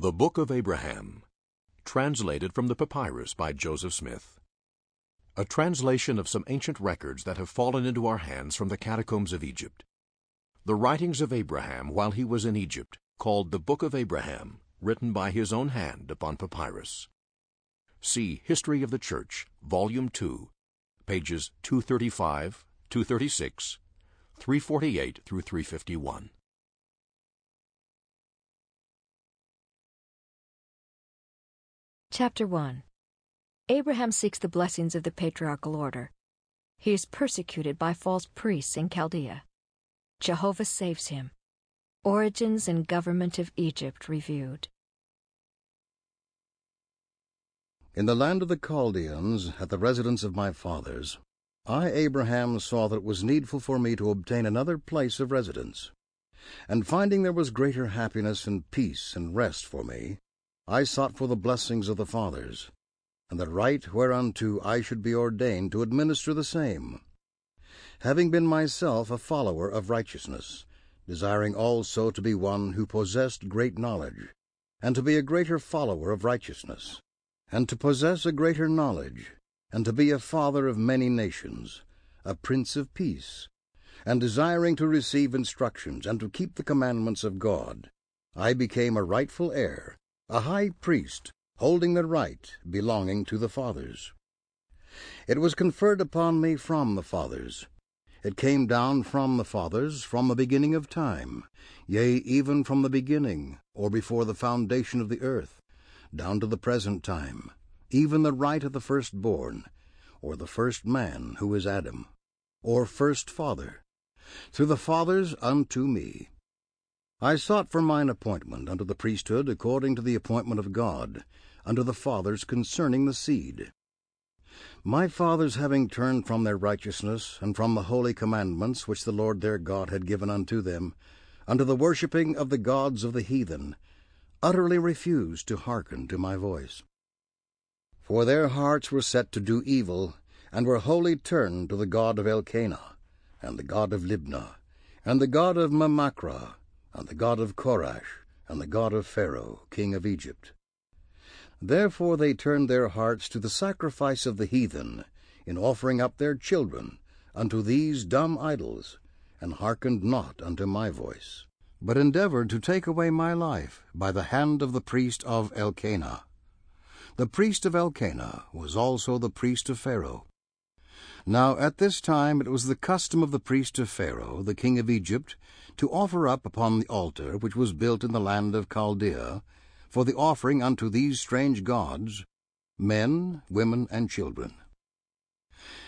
The Book of Abraham, translated from the papyrus by Joseph Smith. A translation of some ancient records that have fallen into our hands from the catacombs of Egypt. The writings of Abraham while he was in Egypt, called the Book of Abraham, written by his own hand upon papyrus. See History of the Church, Volume 2, pages 235, 236, 348 through 351. Chapter 1 Abraham seeks the blessings of the patriarchal order. He is persecuted by false priests in Chaldea. Jehovah saves him. Origins and government of Egypt reviewed. In the land of the Chaldeans, at the residence of my fathers, I, Abraham, saw that it was needful for me to obtain another place of residence. And finding there was greater happiness and peace and rest for me, I sought for the blessings of the fathers, and the right whereunto I should be ordained to administer the same. Having been myself a follower of righteousness, desiring also to be one who possessed great knowledge, and to be a greater follower of righteousness, and to possess a greater knowledge, and to be a father of many nations, a prince of peace, and desiring to receive instructions and to keep the commandments of God, I became a rightful heir a high priest holding the right belonging to the fathers. It was conferred upon me from the fathers. It came down from the fathers from the beginning of time, yea, even from the beginning, or before the foundation of the earth, down to the present time, even the right of the firstborn, or the first man, who is Adam, or first father, through the fathers unto me. I sought for mine appointment unto the priesthood according to the appointment of God, unto the fathers concerning the seed. My fathers having turned from their righteousness, and from the holy commandments which the Lord their God had given unto them, unto the worshipping of the gods of the heathen, utterly refused to hearken to my voice. For their hearts were set to do evil, and were wholly turned to the god of Elkenah, and the god of Libnah, and the god of Mahmackrah, and the god of Korash, and the god of Pharaoh, king of Egypt. Therefore they turned their hearts to the sacrifice of the heathen, in offering up their children unto these dumb idols, and hearkened not unto my voice, but endeavored to take away my life by the hand of the priest of Elkenah. The priest of Elkenah was also the priest of Pharaoh. Now at this time it was the custom of the priest of Pharaoh, the king of Egypt, to offer up upon the altar which was built in the land of Chaldea, for the offering unto these strange gods, men, women, and children.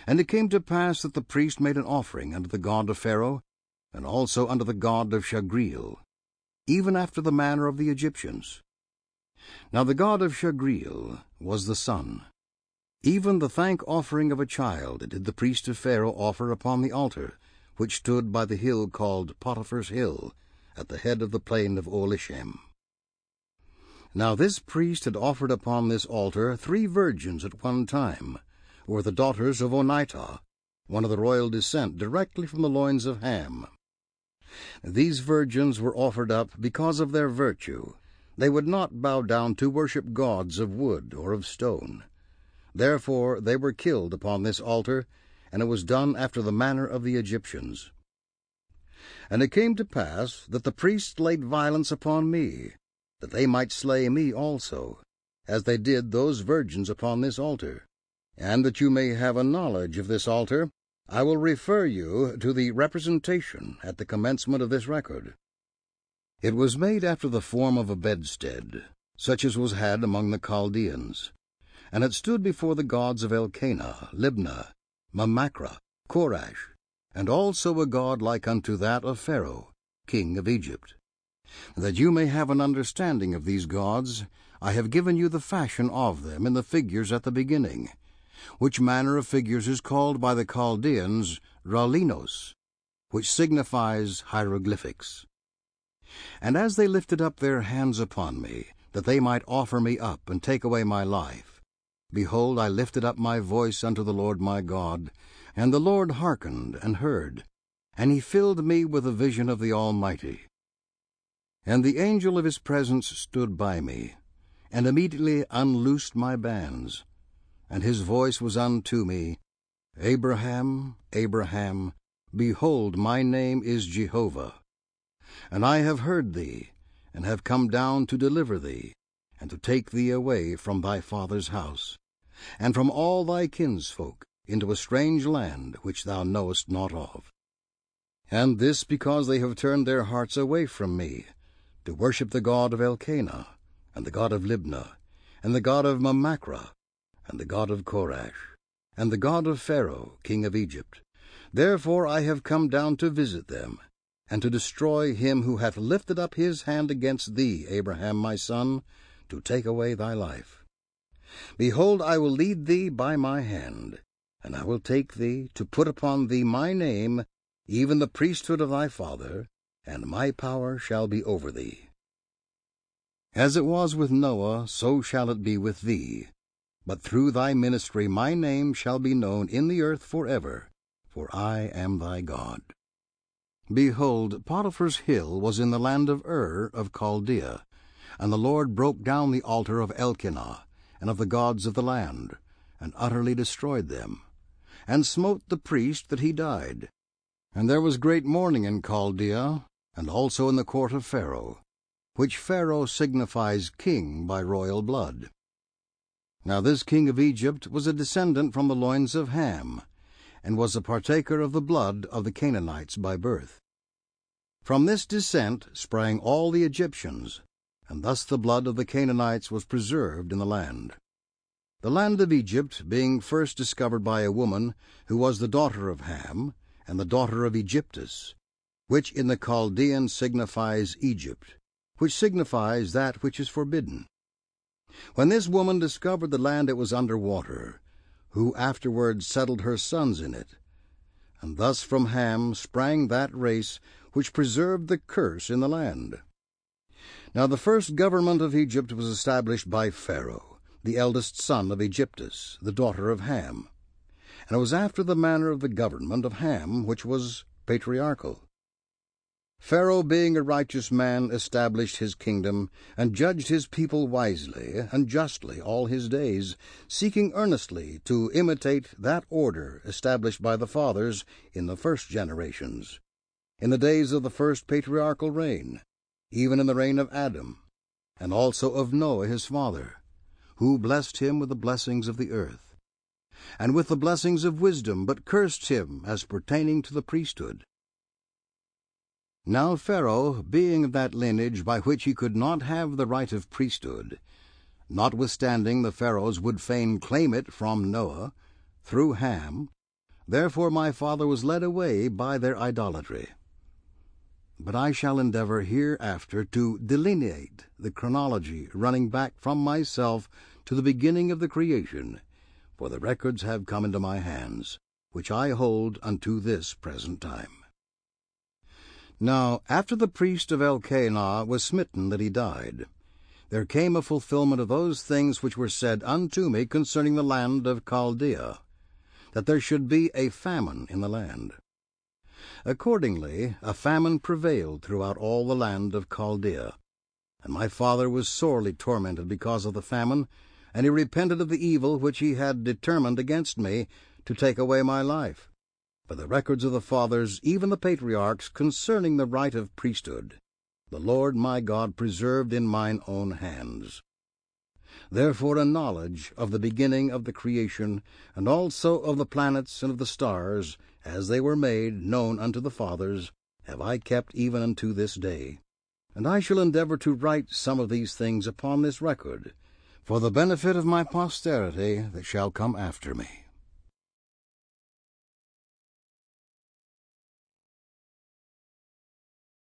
And it came to pass that the priest made an offering unto the god of Pharaoh, and also unto the god of Shagreel, even after the manner of the Egyptians. Now the god of Shagreel was the sun. Even the thank offering of a child did the priest of Pharaoh offer upon the altar, which stood by the hill called Potiphar's Hill, at the head of the plain of Olishem. Now this priest had offered upon this altar three virgins at one time, who were the daughters of Onitah, one of the royal descent directly from the loins of Ham. These virgins were offered up because of their virtue. They would not bow down to worship gods of wood or of stone. Therefore they were killed upon this altar, and it was done after the manner of the Egyptians. And it came to pass that the priests laid violence upon me, that they might slay me also, as they did those virgins upon this altar. And that you may have a knowledge of this altar, I will refer you to the representation at the commencement of this record. It was made after the form of a bedstead, such as was had among the Chaldeans and it stood before the gods of Elkenah, Libnah, Mahmackrah, Korash, and also a god like unto that of Pharaoh, king of Egypt. That you may have an understanding of these gods, I have given you the fashion of them in the figures at the beginning, which manner of figures is called by the Chaldeans Rahleenos, which signifies hieroglyphics. And as they lifted up their hands upon me, that they might offer me up and take away my life, Behold, I lifted up my voice unto the Lord my God, and the Lord hearkened and heard, and he filled me with a vision of the Almighty. And the angel of his presence stood by me, and immediately unloosed my bands. And his voice was unto me, Abraham, Abraham, behold, my name is Jehovah. And I have heard thee, and have come down to deliver thee, and to take thee away from thy father's house, and from all thy kinsfolk, into a strange land which thou knowest not of. And this because they have turned their hearts away from me, to worship the god of Elkenah, and the god of Libnah, and the god of Mahmackrah, and the god of Korash, and the god of Pharaoh, king of Egypt. Therefore I have come down to visit them, and to destroy him who hath lifted up his hand against thee, Abraham my son, to take away thy life. Behold, I will lead thee by my hand, and I will take thee to put upon thee my name, even the priesthood of thy father, and my power shall be over thee. As it was with Noah, so shall it be with thee. But through thy ministry my name shall be known in the earth for ever, for I am thy God. Behold, Potiphar's hill was in the land of Ur of Chaldea, and the Lord broke down the altar of Elkenah, and of the gods of the land, and utterly destroyed them, and smote the priest that he died. And there was great mourning in Chaldea, and also in the court of Pharaoh, which Pharaoh signifies king by royal blood. Now this king of Egypt was a descendant from the loins of Ham, and was a partaker of the blood of the Canaanites by birth. From this descent sprang all the Egyptians, and thus the blood of the Canaanites was preserved in the land. The land of Egypt being first discovered by a woman who was the daughter of Ham, and the daughter of Egyptus, which in the Chaldean signifies Egypt, which signifies that which is forbidden. When this woman discovered the land it was under water, who afterwards settled her sons in it. And thus from Ham sprang that race which preserved the curse in the land. Now the first government of Egypt was established by Pharaoh, the eldest son of Egyptus, the daughter of Ham. And it was after the manner of the government of Ham, which was patriarchal. Pharaoh, being a righteous man, established his kingdom, and judged his people wisely and justly all his days, seeking earnestly to imitate that order established by the fathers in the first generations, in the days of the first patriarchal reign, even in the reign of Adam, and also of Noah his father, who blessed him with the blessings of the earth, and with the blessings of wisdom, but cursed him as pertaining to the priesthood now Pharaoh, being of that lineage by which he could not have the right of priesthood, notwithstanding the Pharaohs would fain claim it from Noah, through Ham, therefore my father was led away by their idolatry. But I shall endeavor hereafter to delineate the chronology running back from myself to the beginning of the creation, for the records have come into my hands, which I hold unto this present time. Now after the priest of Elkenah was smitten that he died, there came a fulfillment of those things which were said unto me concerning the land of Chaldea, that there should be a famine in the land. Accordingly, a famine prevailed throughout all the land of Chaldea. And my father was sorely tormented because of the famine, and he repented of the evil which he had determined against me to take away my life by the records of the fathers, even the patriarchs, concerning the right of priesthood, the Lord my God preserved in mine own hands. Therefore a knowledge of the beginning of the creation, and also of the planets and of the stars, as they were made, known unto the fathers, have I kept even unto this day. And I shall endeavor to write some of these things upon this record, for the benefit of my posterity that shall come after me.